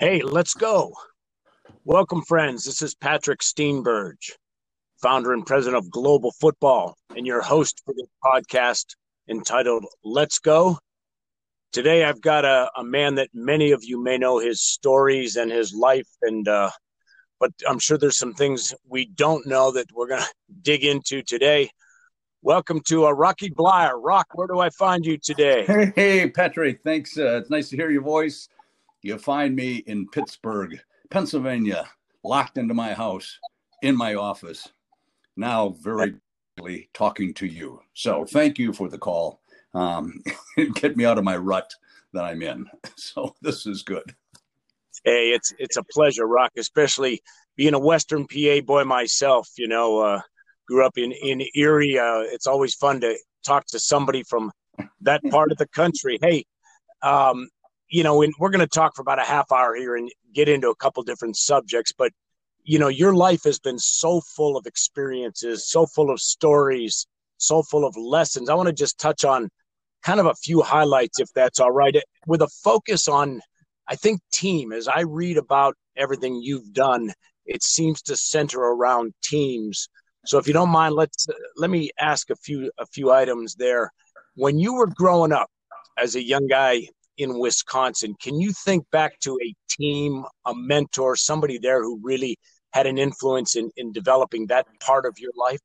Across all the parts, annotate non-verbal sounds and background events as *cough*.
Hey, let's go. Welcome, friends. This is Patrick Steenberge, founder and president of Global Football, and your host for this podcast entitled Let's Go. Today, I've got a, a man that many of you may know his stories and his life, and uh, but I'm sure there's some things we don't know that we're going *laughs* to dig into today. Welcome to uh, Rocky Bleier. Rock, where do I find you today? Hey, hey Patrick. Thanks. Uh, it's nice to hear your voice. You find me in Pittsburgh, Pennsylvania, locked into my house, in my office, now very talking to you. So thank you for the call. Um, *laughs* get me out of my rut that I'm in. *laughs* So this is good. Hey, it's it's a pleasure, Rock, especially being a Western PA boy myself. You know, uh, grew up in in Erie. Uh, it's always fun to talk to somebody from that part of the country. Hey, um, you know, and we're going to talk for about a half hour here and get into a couple different subjects, but you know, your life has been so full of experiences, so full of stories, so full of lessons. I want to just touch on kind of a few highlights, if that's all right, with a focus on, I think, team. As I read about everything you've done, it seems to center around teams. So, if you don't mind, let's let me ask a few a few items there. When you were growing up as a young guy in Wisconsin. Can you think back to a team, a mentor, somebody there who really had an influence in, in developing that part of your life?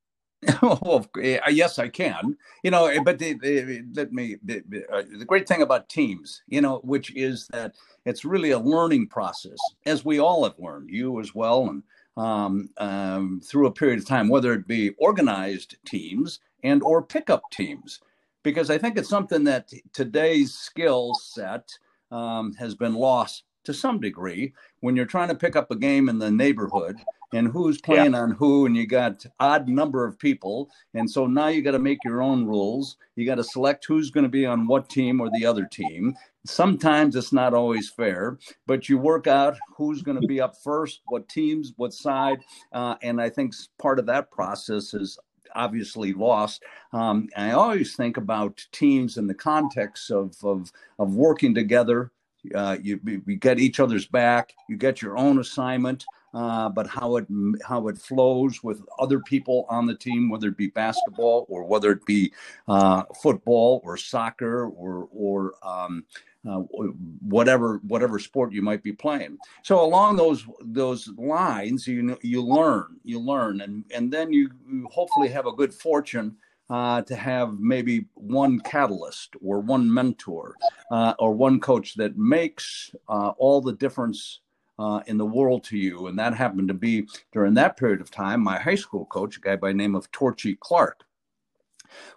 *laughs* well, yes, I can. You know, eh, but the, the, let me. The, uh, the great thing about teams, you know, which is that it's really a learning process, as we all have learned, you as well, and um, um, through a period of time, whether it be organized teams and or pickup teams because I think it's something that today's skill set um, has been lost to some degree when you're trying to pick up a game in the neighborhood and who's playing yeah. on who and you got odd number of people. And so now you got to make your own rules. You got to select who's going to be on what team or the other team. Sometimes it's not always fair but you work out who's going to be up first what teams what side uh, and i think part of that process is obviously lost. Um, I always think about teams in the context of of, of working together. Uh, you, you get each other's back. You get your own assignment. Uh, but how it how it flows with other people on the team, whether it be basketball or whether it be uh, football or soccer or or um, uh, whatever whatever sport you might be playing. So along those those lines, you you learn, you learn, and and then you, you hopefully have a good fortune uh, to have maybe one catalyst or one mentor uh, or one coach that makes uh, all the difference. Uh, in the world to you, and that happened to be during that period of time. My high school coach, a guy by name of Torchy Clark,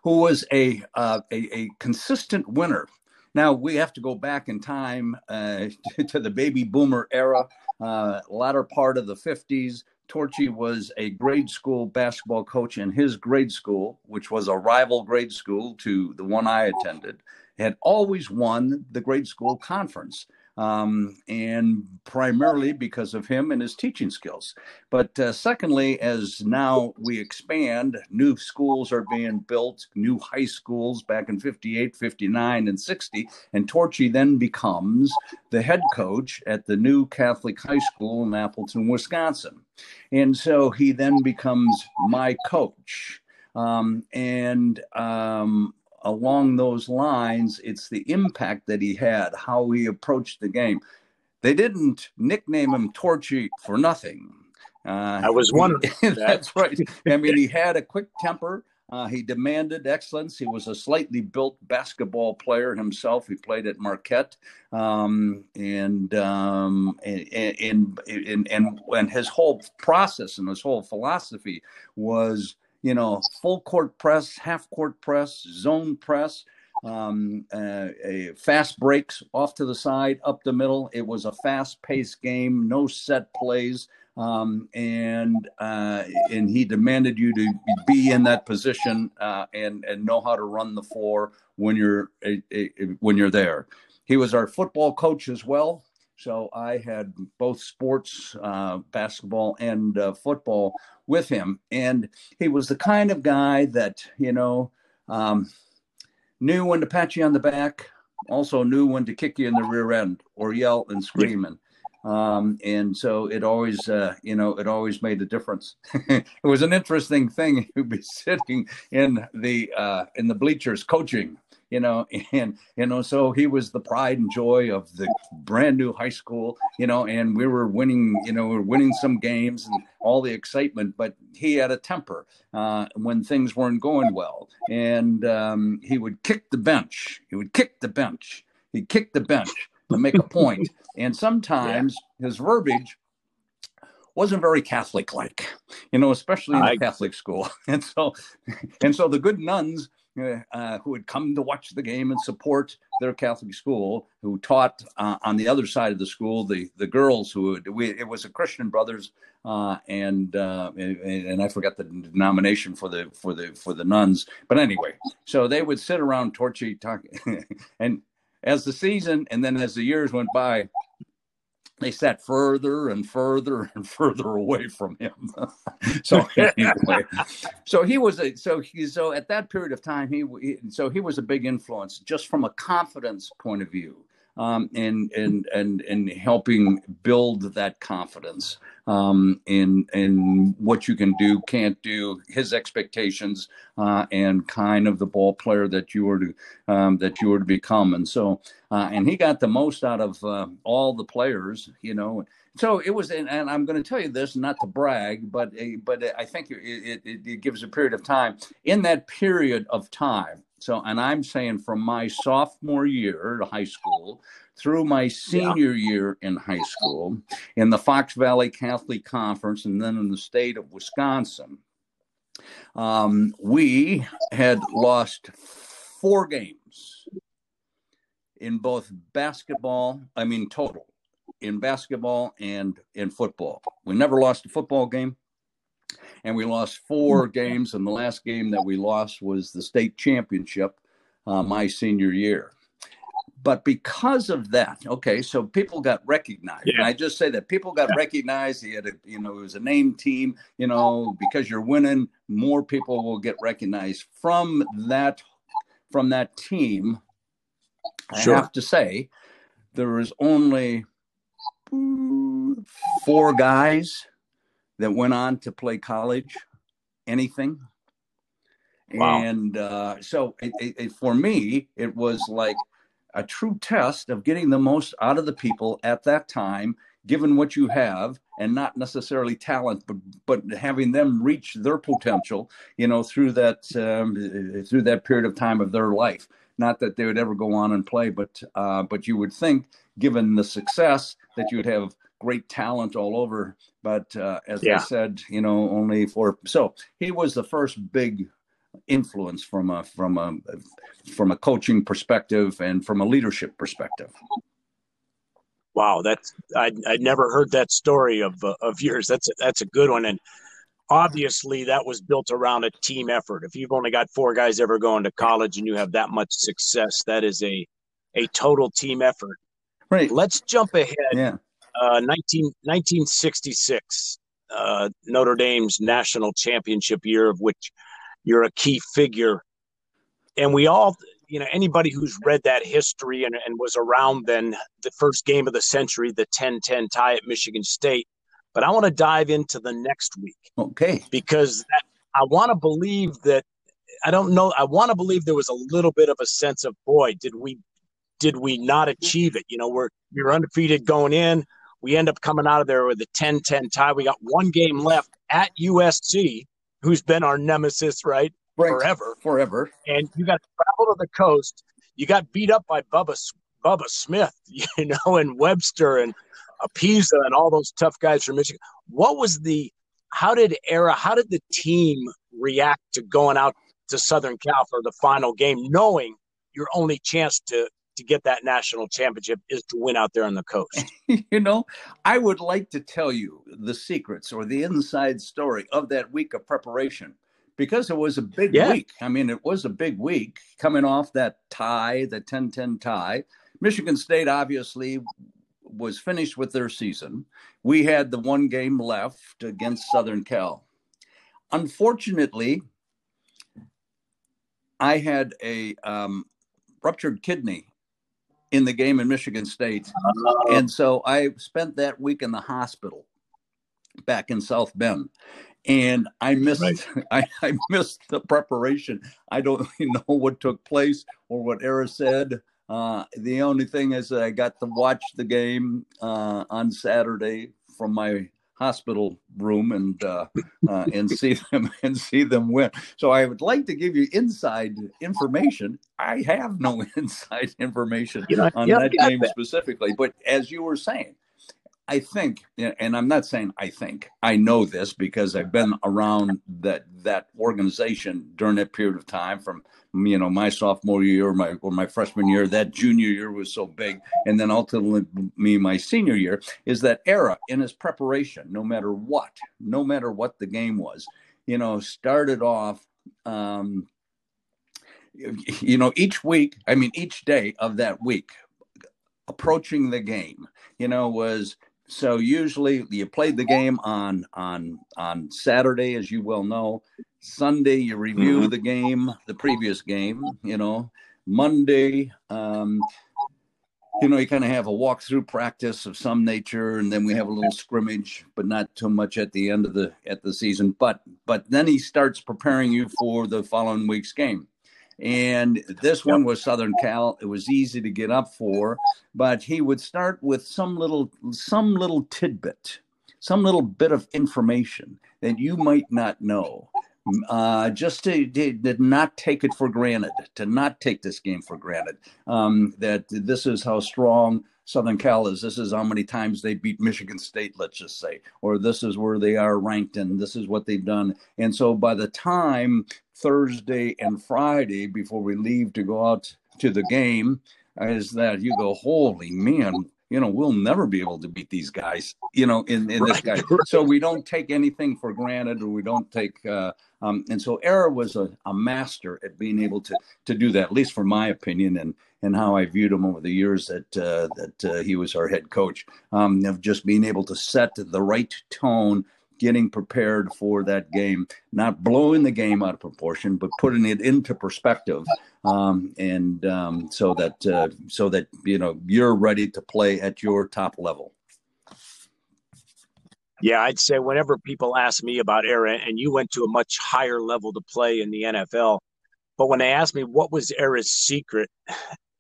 who was a, a, a consistent winner now we have to go back in time uh, *laughs* to the baby boomer era, uh, latter part of the 50s. Torchy was a grade school basketball coach in his grade school, which was a rival grade school to the one I attended, had always won the grade school conference um, and primarily because of him and his teaching skills. But uh, secondly, as now we expand, new schools are being built, new high schools back in 58, 59, and 60. And Torchy then becomes the head coach at the new Catholic high school in Appleton, Wisconsin. And so he then becomes my coach. Um, and um, along those lines, it's the impact that he had, how he approached the game. They didn't nickname him Torchy for nothing. Uh, I was wondering. *laughs* that's right. I mean, he had a quick temper. Uh, he demanded excellence. He was a slightly built basketball player himself. He played at Marquette, um, and, um, and, and, and and and his whole process and his whole philosophy was you know, full court press, half court press, zone press, um, uh, fast breaks off to the side, up the middle. It was a fast paced game, no set plays. Um, and uh, and he demanded you to be in that position uh, and and know how to run the floor when you're when you're there. He was our football coach as well. So I had both sports, uh, basketball and uh, football with him. And he was the kind of guy that, you know, um, knew when to pat you on the back, also knew when to kick you in the rear end or yell and scream. And Um, and so it always, uh, you know, it always made a difference. *laughs* it was an interesting thing *laughs* to be sitting in the uh, in the bleachers coaching, you know, *laughs* and you know, so he was the pride and joy of the brand new high school, you know, and we were winning, you know, we were winning some games and all the excitement, but he had a temper uh, when things weren't going well, and um, he would kick the bench. He would kick the bench. He'd kick the bench to make a point. *laughs* And sometimes yeah. his verbiage wasn't very Catholic like, you know, especially in I, the Catholic school. *laughs* And so, and so the good nuns uh, uh, who had come to watch the game and support their Catholic school, who taught uh, on the other side of the school, the the girls who would, we, it was a Christian Brothers, uh, and, uh, and, and I forgot the denomination for the for the for the nuns, but anyway, so they would sit around Torchy talking, *laughs* and as the season and then as the years went by, they sat further and further *laughs* and further away from him. *laughs* so anyway, so he was a so he so at that period of time he, he so he was a big influence just from a confidence point of view um, and and and and helping build that confidence um, in in what you can do, can't do, his expectations, uh, and kind of the ball player that you were to um, that you were to become. And so, uh, and he got the most out of uh, all the players, you know. So it was, and, and I'm going to tell you this, not to brag, but but I think it, it, it gives a period of time. In that period of time, so, and I'm saying from my sophomore year of high school through my senior yeah. year in high school in the Fox Valley Catholic Conference and then in the state of Wisconsin, um, we had lost four games in both basketball, I mean, total, in basketball and in football. We never lost a football game and we lost four hmm. games. And the last game that we lost was the state championship uh, my senior year. But because of that, okay, so people got recognized. Yeah. And I just say that people got yeah. recognized. He had a, you know, it was a name team, you know, because you're winning, more people will get recognized from that from that team. Sure. I have to say, there was only four guys that went on to play college, anything. Wow. And uh, so it, it, it, for me, it was like a true test of getting the most out of the people at that time, given what you have, and not necessarily talent, but but having them reach their potential, you know, through that um, through that period of time of their life. Not that they would ever go on and play, but uh, but you would think, given the success, that you would have great talent all over. But uh, as yeah. I said, you know, only for so he was the first big influence from a from a from a coaching perspective and from a leadership perspective. Wow, that's I I never heard that story of uh, of yours. That's a, that's a good one, and obviously that was built around a team effort. If you've only got four guys ever going to college and you have that much success, that is a a total team effort. Right. Let's jump ahead. Yeah. 19, 1966, uh, Notre Dame's national championship year, of which you're a key figure. And we all, you know, anybody who's read that history and, and was around then, the first game of the century, the 10 10 tie at Michigan State. But I want to dive into the next week. Okay. Because that, I want to believe that I don't know. I want to believe there was a little bit of a sense of, boy, did we did we not achieve it? You know, we're we were undefeated going in. We end up coming out of there with a 10 10 tie. We got one game left at USC, who's been our nemesis, right? right. Forever. Forever. And you got to travel to the coast. You got beat up by Bubba, Bubba Smith, *laughs* you know, and Webster and Pisa and all those tough guys from Michigan. What was the, how did Ara, how did the team react to going out to Southern Cal for the final game, knowing your only chance to to get that national championship is to win out there on the coast. *laughs* you know, I would like to tell you the secrets or the inside story of that week of preparation because it was a big yeah. week. I mean, it was a big week coming off that tie, the 10 10 tie. Michigan State obviously was finished with their season. We had the one game left against Southern Cal. Unfortunately, I had a um, ruptured kidney in the game in Michigan State. Uh, and so I spent that week in the hospital back in South Bend. And I missed right. *laughs* I, I missed the preparation. I don't *laughs* know what took place or what Ara said. Uh, the only thing is that I got to watch the game uh, on Saturday from my hospital room and uh, uh, and see *laughs* them and see them win. So I would like to give you inside information. I have no *laughs* inside information on that game that. specifically, but as you were saying, I think, and I'm not saying I think, I know this because I've been around that that organization during that period of time from you know my sophomore year or my or my freshman year. That junior year was so big, and then ultimately me my senior year is that Ara in his preparation, no matter what, no matter what the game was, you know, started off. Um, you know, each week, I mean, each day of that week, approaching the game, you know, was so usually you played the game on on on Saturday, as you well know. Sunday you review mm-hmm. the game, the previous game. You know, Monday, um, you know, you kind of have a walkthrough practice of some nature, and then we have a little scrimmage, but not too much at the end of the at the season. But but then he starts preparing you for the following week's game. And this one was Southern Cal. It was easy to get up for, but he would start with some little some little tidbit, some little bit of information that you might not know. Uh, just to, to, to, not take it for granted, to not take this game for granted. Um, that this is how strong Southern Cal is. This is how many times they beat Michigan State, let's just say, or this is where they are ranked and this is what they've done. And so by the time Thursday and Friday before we leave to go out to the game is that you go, holy man, you know, we'll never be able to beat these guys, you know, in, in this guy. So we don't take anything for granted or we don't take, uh, um, and so Ara was a, a master at being able to, to do that, at least for my opinion and, and how I viewed him over the years that, uh, that uh, he was our head coach, um, of just being able to set the right tone getting prepared for that game, not blowing the game out of proportion, but putting it into perspective, um, and um, so that uh, so that you know you're ready to play at your top level. Yeah, I'd say whenever people ask me about Ara, and you went to a much higher level to play in the NFL, but when they ask me what was Ara's secret,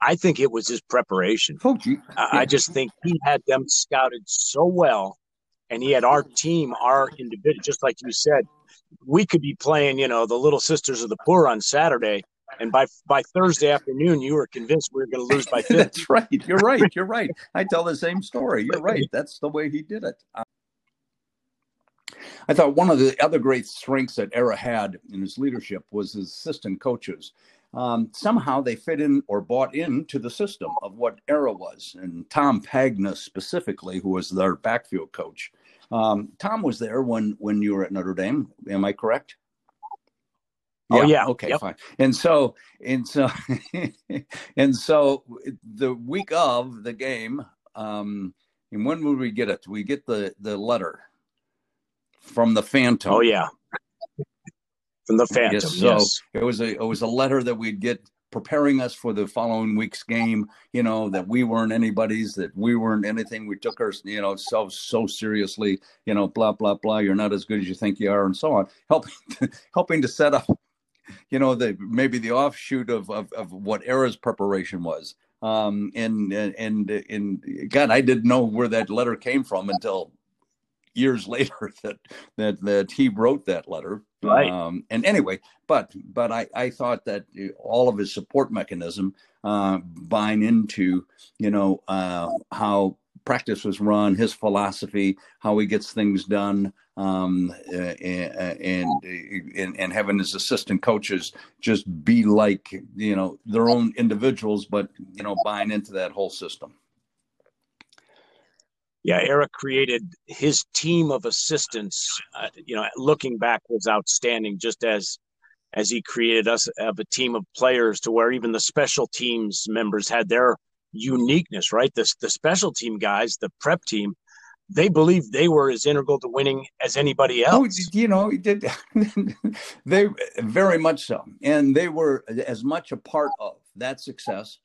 I think it was his preparation. Oh, I just think he had them scouted so well and he had our team, our individual, just like you said, we could be playing, you know, the Little Sisters of the Poor on Saturday, and by by Thursday afternoon, you were convinced we were going to lose by *laughs* 50. That's right. You're right. You're right. I tell the same story. You're right. That's the way he did it. Uh, I thought one of the other great strengths that Ara had in his leadership was his assistant coaches. Um, somehow they fit in or bought into the system of what Ara was. And Tom Pagna specifically, who was their backfield coach, um, Tom was there when when you were at Notre Dame. Am I correct? Oh yeah. Okay, yep. fine. And so and so *laughs* and so the week of the game, um, and when would we get it? We get the the letter from the Phantom. Oh yeah. From the Phantom. Yes, so yes. it was a it was a letter that we'd get preparing us for the following week's game, you know, that we weren't anybody's, that we weren't anything. We took our, you know, selves so seriously, you know, blah, blah, blah. You're not as good as you think you are, and so on. Helping, *laughs* to, helping to set up, you know, the maybe the offshoot of, of, of what Ara's preparation was. Um, and, and, and, God, I didn't know where that letter came from until years *laughs* later that that that he wrote that letter. Right. Um, and anyway, but but I I thought that all of his support mechanism uh, buying into you know uh, how practice was run, his philosophy, how he gets things done, um, and, and, and having his assistant coaches just be like you know their own individuals, but you know buying into that whole system yeah, Eric created his team of assistants. Uh, you know, looking back was outstanding. Just as as he created us of a team of players to where even the special teams members had their uniqueness. Right, the the special team guys, the prep team, they believed they were as integral to winning as anybody oh, else. Oh, you know, *laughs* they very much so, and they were as much a part of that success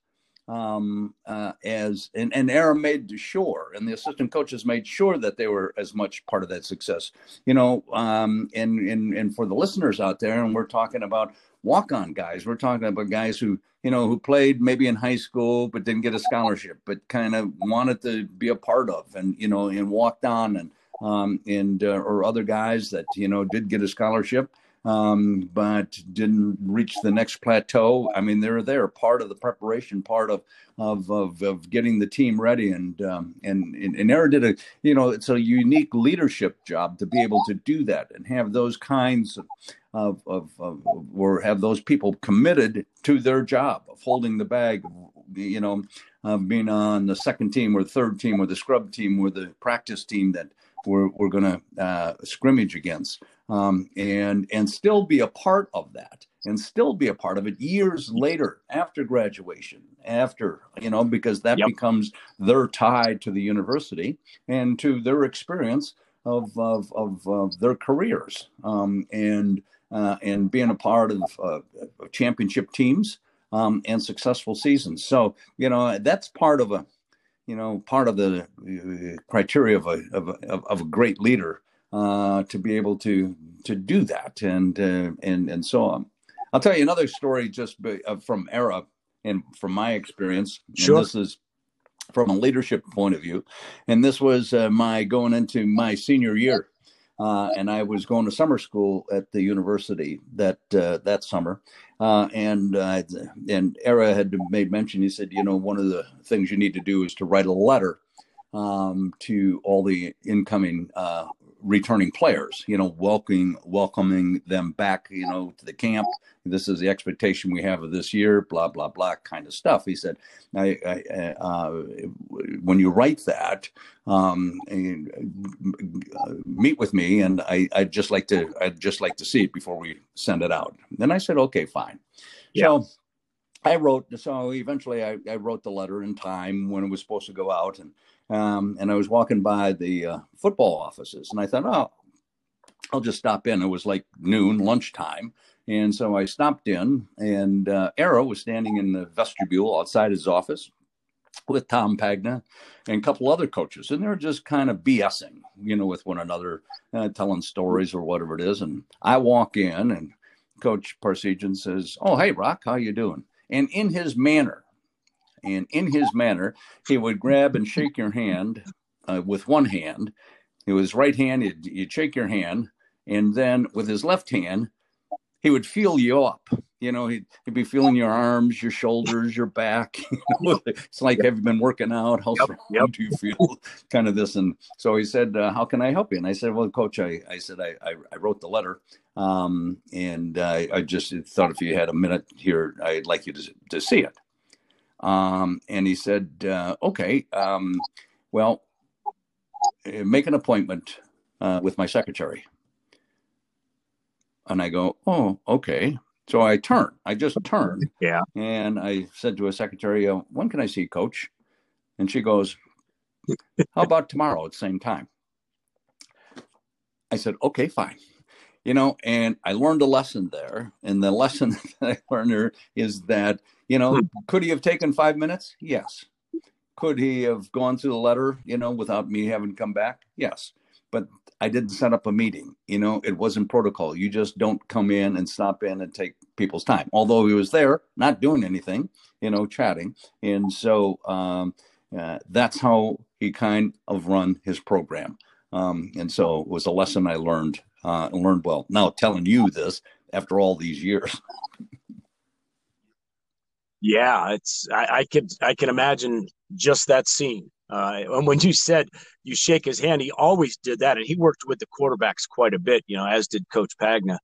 um, uh, as and, and Ara made sure, and the assistant coaches made sure that they were as much part of that success. You know, um, and and and for the listeners out there, and we're talking about walk-on guys. We're talking about guys who you know who played maybe in high school but didn't get a scholarship, but kind of wanted to be a part of, and you know, and walked on, and um, and uh, or other guys that you know did get a scholarship um, but didn't reach the next plateau. I mean, they're there, part of the preparation, part of of of, of getting the team ready, and um, and and Ara did a you know it's a unique leadership job to be able to do that and have those kinds of of, of, of or have those people committed to their job of holding the bag, you know, of being on the second team or the third team or the scrub team or the practice team that we're, we're going to uh, scrimmage against. Um, and and still be a part of that and still be a part of it years later after graduation after you know because that yep. becomes their tie to the university and to their experience of of, of, of their careers. Um, and uh, and being a part of, uh, championship teams um, and successful seasons. So you know that's part of a you know part of the uh, criteria of a of a, of a great leader uh, to be able to to do that and uh, and and so on. I'll tell you another story just uh, from Ara and from my experience. Sure. this is from a leadership point of view, and this was uh, my going into my senior year. Uh, and I was going to summer school at the university that uh, that summer, uh, and uh, and Ara had made mention. He said, you know, one of the things you need to do is to write a letter um, to all the incoming uh, returning players, you know, welcoming welcoming them back, you know, to the camp. This is the expectation we have of this year, blah blah blah, kind of stuff. He said, I, I, uh, when you write that, um, uh, meet with me, and I, I'd just like to, I'd just like to see it before we send it out. Then I said, okay, fine. Yeah. So I wrote, so eventually I, I wrote the letter in time when it was supposed to go out, and um, and I was walking by the uh, football offices, and I thought, oh, I'll just stop in. It was like noon, lunchtime. And so I stopped in, and uh, Ara was standing in the vestibule outside his office with Tom Pagna and a couple other coaches. And they're just kind of BSing, you know, with one another, uh, telling stories or whatever it is. And I walk in, and Coach Parseghian says, Oh, hey, Rock, how you doing? And in his manner, and in his manner, he would grab and shake your hand uh, with one hand. With his right hand, he'd, he'd shake your hand. And then with his left hand, he would feel you up. You know, he'd, he'd be feeling your arms, your shoulders, your back. *laughs* it's like, have you been working out? How yep, *laughs* yep. do you feel? *laughs* kind of this. And so he said, uh, how can I help you? And I said, well, coach, I, I said, I, I, I wrote the letter. Um, and uh, I just thought if you had a minute here, I'd like you to, to see it. Um, and he said, uh, okay, um, well, make an appointment uh, with my secretary. And I go, oh, okay. So I turn, I just turn. Yeah. And I said to a secretary, uh, when can I see coach? And she goes, how about tomorrow at the same time? I said, okay, fine you know and i learned a lesson there and the lesson *laughs* that i learned there is that you know hmm. could he have taken five minutes? Yes. Could he have gone through the letter you know without me having come back? Yes. But i didn't set up a meeting. You know it wasn't protocol. You just don't come in and stop in and take people's time. Although he was there not doing anything you know chatting. And so um, uh, that's how he kind of run his program. Um, and so it was a lesson i learned uh, learned well. Now telling you this after all these years. *laughs* yeah, it's I, I could I can imagine just that scene. Uh, and when you said you shake his hand, he always did that, and he worked with the quarterbacks quite a bit, you know, as did Coach Pagna.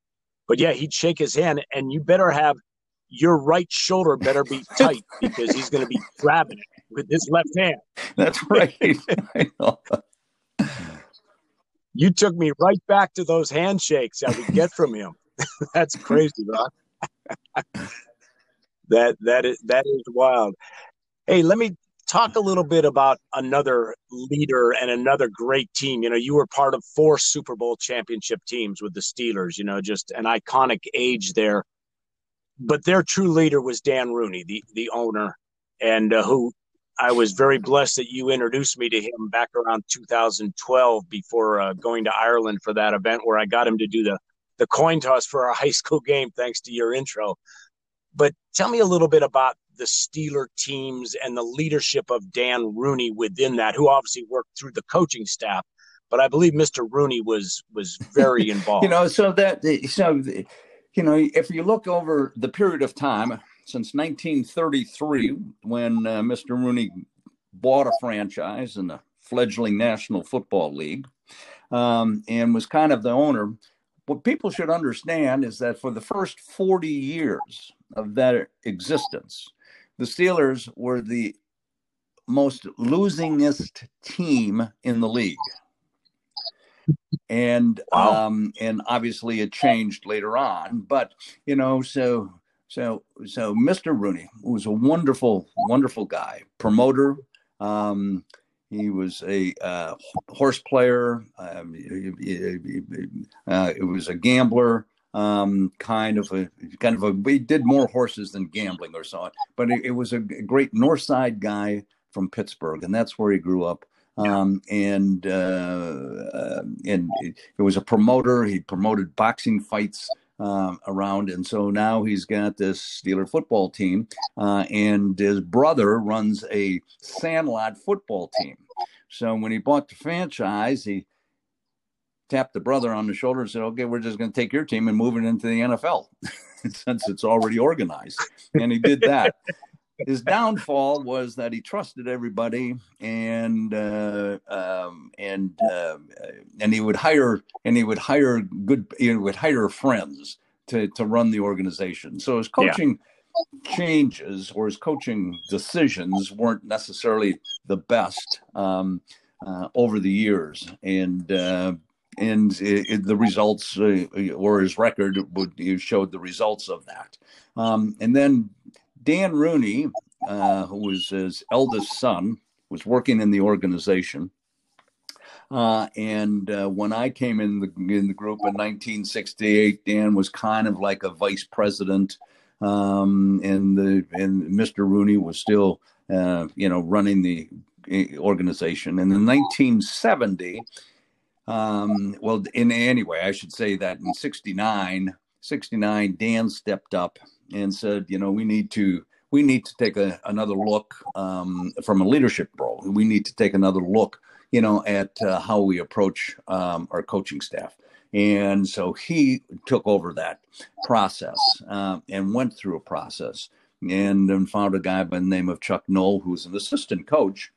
But yeah, he'd shake his hand, and you better have your right shoulder better be tight because he's going to be grabbing it with his left hand. That's right. *laughs* you took me right back to those handshakes I would get from him. *laughs* That's crazy, Rock. *laughs* that that is that is wild. Hey, let me talk a little bit about another leader and another great team. You know, you were part of four Super Bowl championship teams with the Steelers, you know, just an iconic age there. But their true leader was Dan Rooney, the the owner and uh, who I was very blessed that you introduced me to him back around 2012 before uh, going to Ireland for that event where I got him to do the the coin toss for our *laughs* high school game thanks to your intro. But tell me a little bit about the Steeler teams and the leadership of Dan Rooney within that, who obviously worked through the coaching staff. But I believe Mr. Rooney was was very *laughs* involved. you know, so that so you know, if you look over the period of time since 1933, when uh, Mr. Rooney bought a franchise in the fledgling National Football League um, and was kind of the owner. What people should understand is that for the first 40 years of that existence, the Steelers were the most losingest team in the league. And wow. um, and obviously it changed later on, but you know, so so, so Mr. Rooney was a wonderful, wonderful guy, promoter. Um, he was a uh, horse player. Um, uh, it was a gambler, um, kind of a kind of a. We did more horses than gambling or so on. But it, it was a great North Side guy from Pittsburgh, and that's where he grew up. Um, and uh, and it was a promoter. He promoted boxing fights um, around. And so now he's got this Steeler football team, uh, and his brother runs a Sandlot football team. So when he bought the franchise, he tapped the brother on the shoulder and said, "Okay, we're just going to take your team and move it into the NFL, *laughs* since it's already organized." And he did that. His downfall was that he trusted everybody, and uh, um, and uh, and he would hire and he would hire good he would hire friends to to run the organization. So his coaching yeah. changes or his coaching decisions weren't necessarily the best um, uh, over the years, and uh, and it, it, the results uh, or his record would showed the results of that. Um, and then Dan Rooney, uh, who was his eldest son, was working in the organization. Uh, and uh, when I came in the in the group in 1968, Dan was kind of like a vice president, um, and the and Mr. Rooney was still, uh, you know, running the eh, organization. And in 1970, um, well, in anyway, I should say that in 69, 69, Dan stepped up and said, you know, we need to we need to take a, another look um, from a leadership role. We need to take another look, you know, at uh, how we approach um, our coaching staff. And so he took over that process uh, and went through a process and then found a guy by the name of Chuck Noll, who's an assistant coach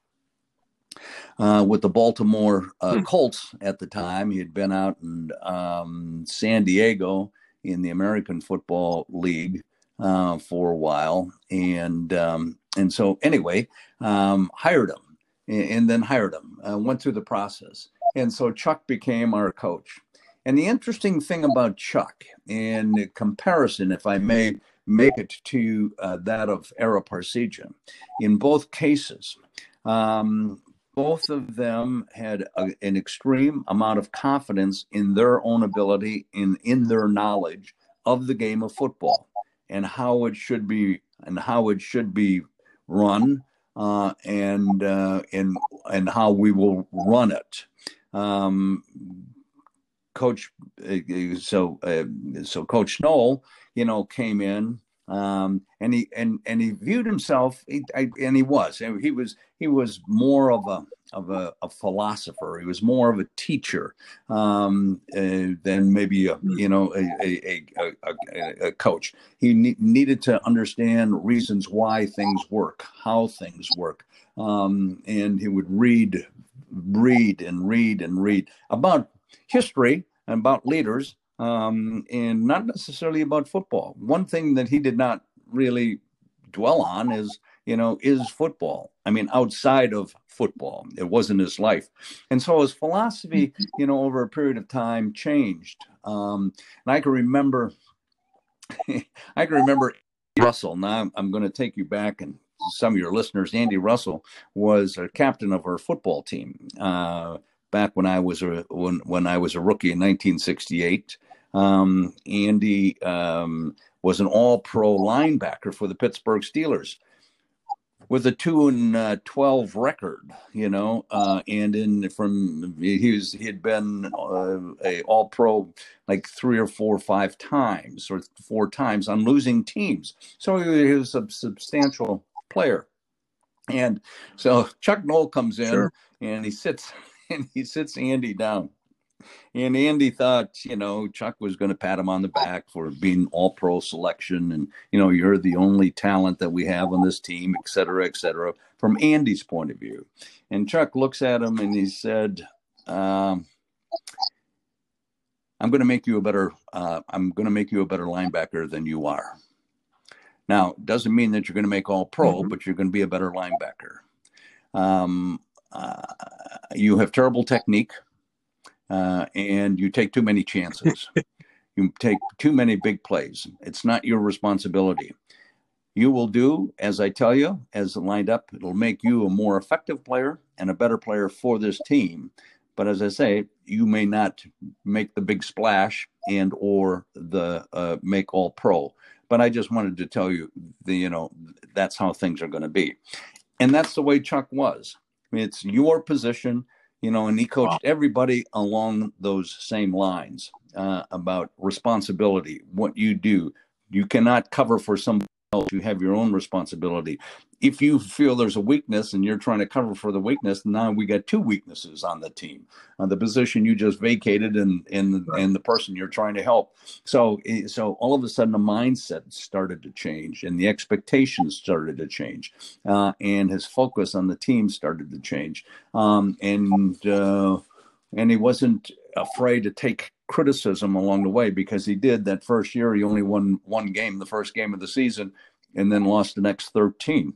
uh, with the Baltimore uh, hmm. Colts at the time. He had been out in um, San Diego in the American Football League uh, for a while, and um, and so anyway, um, hired him, and, and, then hired him. Uh, went through the process, and so Chuck became our coach. And the interesting thing about Chuck, in comparison, if I may make it to uh, that of Ara Parseghian, in both cases, um, both of them had a, an extreme amount of confidence in their own ability, in in their knowledge of the game of football and how it should be and how it should be run uh, and uh, and and how we will run it. Um, Coach, uh, so uh, so Coach Noll, you know, came in um, and he and and he viewed himself, he, I, and he was, he was he was more of a of a, a philosopher. He was more of a teacher um, uh, than maybe a you know a a, a, a coach. He ne- needed to understand reasons why things work, how things work, um, and he would read, read and read and read about history and about leaders um, and not necessarily about football. One thing that he did not really dwell on is, you know, is football. I mean, outside of football, it wasn't his life, and so his philosophy, you know, over a period of time changed. Um, and I can remember, *laughs* I can remember Russell. Now I'm, I'm going to take you back and some of your listeners. Andy Russell was a captain of our football team. Uh, back when I was a when when I was a rookie in 1968. Um, Andy um, was an All-Pro linebacker for the Pittsburgh Steelers. With a two and uh, twelve record, you know, uh, and in from he was he had been uh, a All Pro like three or four or five times or four times on losing teams, so he was a substantial player. And so Chuck Noll comes in sure. and he sits *laughs* and he sits Andy down and Andy thought, you know, Chuck was going to pat him on the back for being all pro selection. And, you know, you're the only talent that we have on this team, et cetera, et cetera, from Andy's point of view. And Chuck looks at him and he said, um, I'm going to make you a better, uh, I'm going to make you a better linebacker than you are. Now, doesn't mean that you're going to make all pro, mm-hmm. but you're going to be a better linebacker. Um, uh, you have terrible technique uh, and you take too many chances. *laughs* you take too many big plays. It's not your responsibility. You will do as I tell you, as lined up. It'll make you a more effective player and a better player for this team. But as I say, you may not make the big splash and or the uh, make all pro. But I just wanted to tell you, the you know that's how things are going to be, and that's the way Chuck was. I mean, it's your position you know, and he coached everybody along those same lines uh, about responsibility, what you do. You cannot cover for somebody else. You have your own responsibility if you feel there's a weakness and you're trying to cover for the weakness, now we got two weaknesses on the team, on the position you just vacated and and and the person you're trying to help. So eh, so all of a sudden the mindset started to change and the expectations started to change, uh, and his focus on the team started to change, um, and uh, and he wasn't afraid to take criticism along the way because he did that first year. He only won one game, the first game of the season, and then lost the next thirteen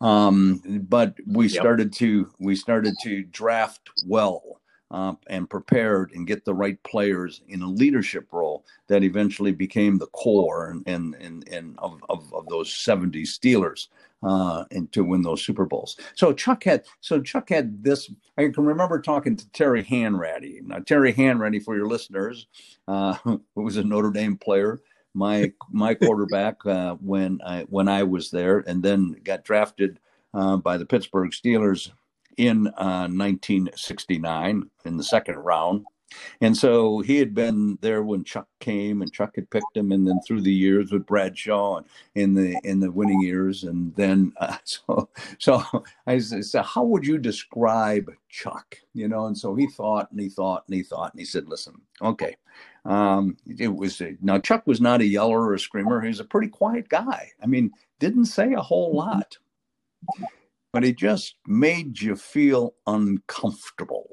um, but we yep. started to we started to draft well uh, and prepared and get the right players in a leadership role that eventually became the core and and and, and of, of, of those 70 Steelers uh, and to win those Super Bowls. So Chuck had so Chuck had this. I can remember talking to Terry Hanratty. Now Terry Hanratty, for your listeners, uh, *laughs* who was a Notre Dame player my my quarterback uh, when I when I was there, and then got drafted uh, by the Pittsburgh Steelers in uh, 1969 in the second round. And so he had been there when Chuck came, and Chuck had picked him, and then through the years with Bradshaw and in the in the winning years, and then uh, *laughs* so so I said, how would you describe Chuck? You know, and so he thought and he thought and he thought, and he said, listen, okay, um, it was now Chuck was not a yeller or a screamer. He was a pretty quiet guy. I mean, didn't say a whole mm-hmm. lot, but he just made you feel uncomfortable.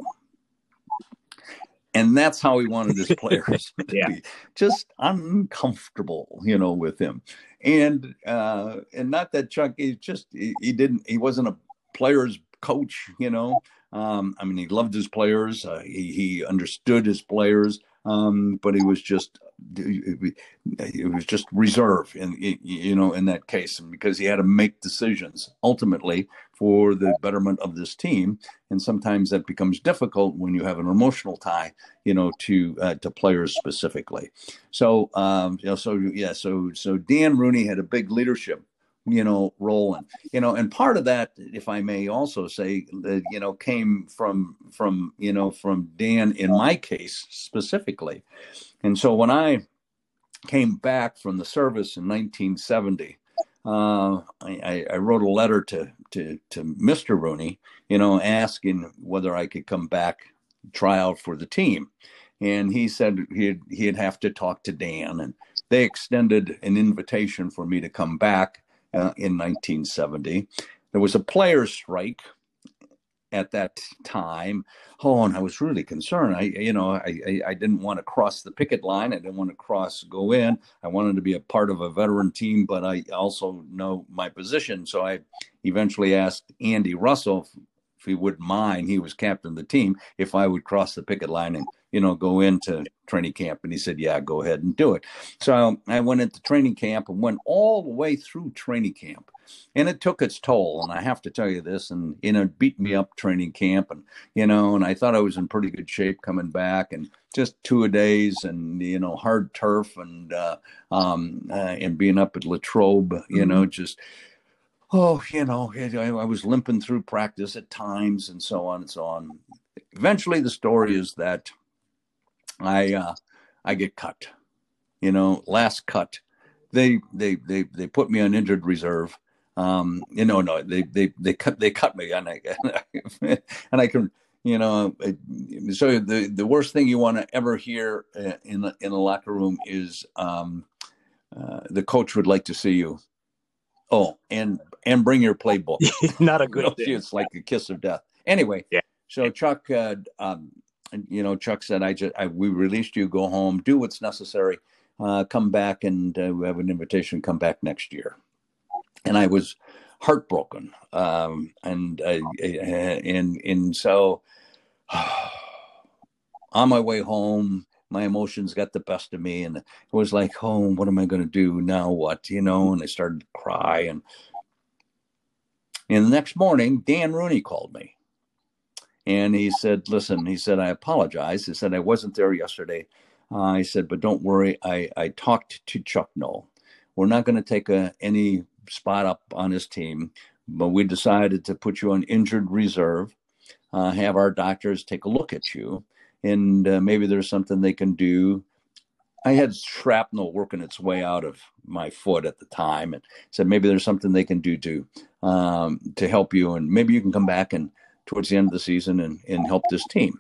And that's how he wanted his players *laughs* to yeah. be just uncomfortable, you know, with him. And uh, and not that Chuck, he just he, he didn't he wasn't a player's coach, you know. Um, I mean, he loved his players. Uh, he, he understood his players um, but he was just it was just reserve in you know in that case because he had to make decisions ultimately for the betterment of this team. And sometimes that becomes difficult when you have an emotional tie you know to uh, to players specifically. So um you know so yeah so so Dan Rooney had a big leadership you know, rolling. You know, and part of that, if I may also say, that you know, came from from you know from Dan in my case specifically. And so when I came back from the service in 1970, uh, I, I, wrote a letter to to to Mr. Rooney, you know, asking whether I could come back try out for the team. And he said he'd he'd have to talk to Dan, and they extended an invitation for me to come back uh, in 1970. There was a players' strike at that time. Oh, and I was really concerned. I, you know, I, I, I, didn't want to cross the picket line. I didn't want to cross, go in. I wanted to be a part of a veteran team, but I also know my position. So I eventually asked Andy Russell if, he wouldn't mind. He was captain of the team. If I would cross the picket line and you know, go into training camp? And he said, yeah, go ahead and do it. So I went into training camp and went all the way through training camp. And it took its toll. And I have to tell you this, and, you know, it beat me up training camp. And, you know, and I thought I was in pretty good shape coming back and just two a days and, you know, hard turf and, uh, um, uh, and being up at Latrobe, you know, mm-hmm. just, oh, you know, I was limping through practice at times and so on and so on. Eventually, the story is that I uh, I get cut. You know, last cut. They they they they put me on injured reserve. Um, you know, no, they they they cut they cut me, and I *laughs* and I can you know. So the the worst thing you want to ever hear uh, in the, in a locker room is um, uh, the coach would like to see you. Oh, and and bring your playbook. *laughs* Not a good. It's like a kiss of death. Anyway, yeah. So Chuck, uh, um, you know, Chuck said, "I just I, we released you. Go home. Do what's necessary. Uh, come back, and uh, we have an invitation. Come back next year." And I was heartbroken, um, and uh, and and so *sighs* on my way home, my emotions got the best of me, and it was like, "Oh, what am I going to do now? What you know?" And I started to cry, and and the next morning, Dan Rooney called me. And he said, Listen, he said, I apologize. He said, I wasn't there yesterday. Uh, said, But don't worry. I, I talked to Chuck Noll. We're not going to take a, any spot up on his team, but we decided to put you on injured reserve, uh, have our doctors take a look at you, and uh, maybe there's something they can do I had shrapnel working its way out of my foot at the time, and said maybe there's something they can do to um, to help you, and maybe you can come back and towards the end of the season and and help this team.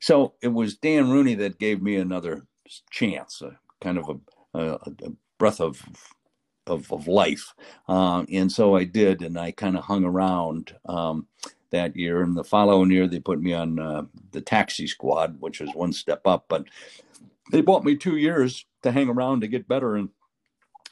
So it was Dan Rooney that gave me another chance, a kind of a, a, a breath of of, of life, um, and so I did, and I kind of hung around. Um, that year. And the following year, they put me on uh, the taxi squad, which was one step up. But they bought me two years to hang around to get better and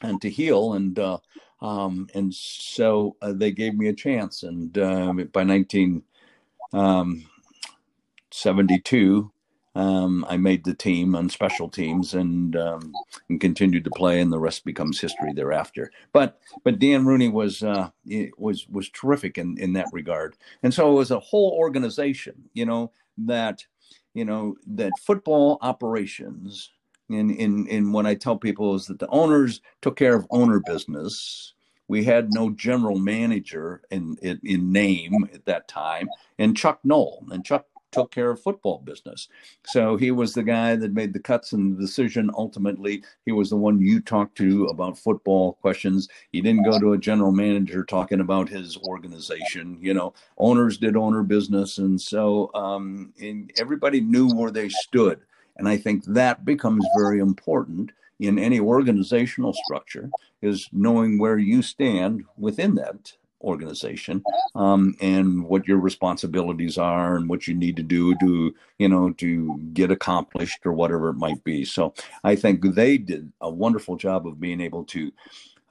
and to heal and uh, um, and so uh, they gave me a chance and uh, by 1972 um, I made the team on special teams and um, and continued to play and the rest becomes history thereafter. But but Dan Rooney was uh, was was terrific in in that regard. And so it was a whole organization you know that you know that football operations in in in what I tell people is that the owners took care of owner business. We had no general manager in in, in name at that time, and Chuck Noll and Chuck took care of football business. So he was the guy that made the cuts and the decision. Ultimately, he was the one you talked to about football questions. He didn't go to a general manager talking about his organization. You know, owners did owner business, and so um, and everybody knew where they stood. And I think that becomes very important in any organizational structure is knowing where you stand within that organization um, and what your responsibilities are and what you need to do to you know to get accomplished or whatever it might be. So i think they did a wonderful job of being able to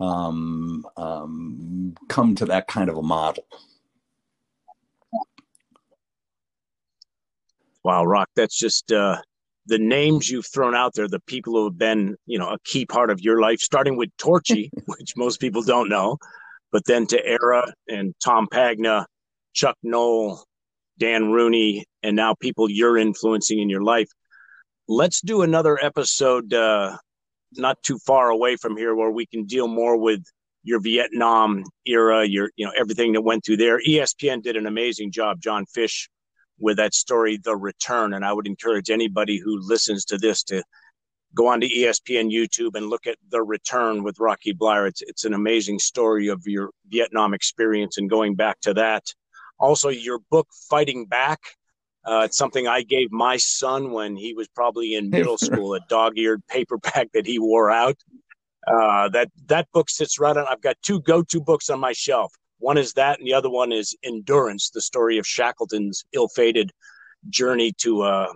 um, um, come to that kind of a model. Wow rock that's just uh the names you've thrown out there, the people who have been, you know, a key part of your life, starting with Torchy, *laughs* which most people don't know, but then to Ara and Tom Pagna, Chuck Noll, Dan Rooney, and now people you're influencing in your life. Let's do another episode uh, not too far away from here where we can deal more with your Vietnam era, your you know everything that went through there. ESPN did an amazing job. John Fish with that story, The Return, and I would encourage anybody who listens to this to go on to ESPN YouTube and look at The Return with Rocky Bleier. It's, it's an amazing story of your Vietnam experience and going back to that. Also, your book, Fighting Back. Uh, it's something I gave my son when he was probably in middle *laughs* school, a dog-eared paperback that he wore out. Uh, that that book sits right on. I've got two go-to books on my shelf. One is that, and the other one is Endurance, the story of Shackleton's ill-fated journey to uh,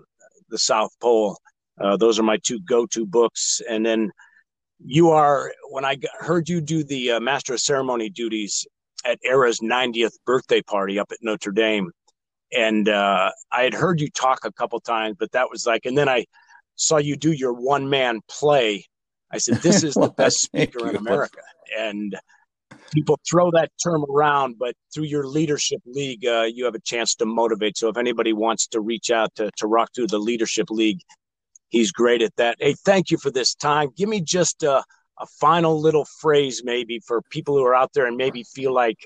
the South Pole. Uh, those are my two go-to books. And then you are when I heard you do the uh, master of ceremony duties at Ara's 90th birthday party up at Notre Dame, and uh, I had heard you talk a couple times, but that was like, and then I saw you do your one man play. I said, "This is well, *laughs* the best speaker in America," and people throw that term around, but through your leadership league, uh, you have a chance to motivate. So if anybody wants to reach out to, to rock through the leadership league, he's great at that. Hey, thank you for this time. Give me just a, a final little phrase maybe for people who are out there and maybe feel like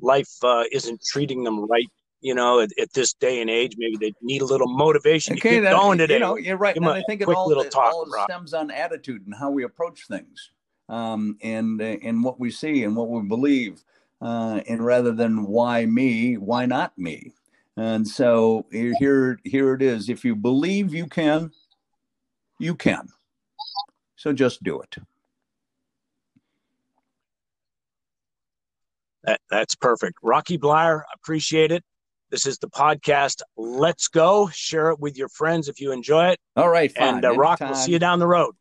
life uh, isn't treating them right you know, at, at, this day and age, maybe they need a little motivation okay, to keep that, going today. You know, you're right. And I think it all, it all stems on attitude and how we approach things, um, and and what we see and what we believe, uh, and rather than why me, why not me? And so here, here it is. If you believe you can, you can. So just do it. That, that's perfect. Rocky Bleier, appreciate it. This is the podcast. Let's go. Share it with your friends if you enjoy it. All right. Fine. And uh, Rock, we'll see you down the road.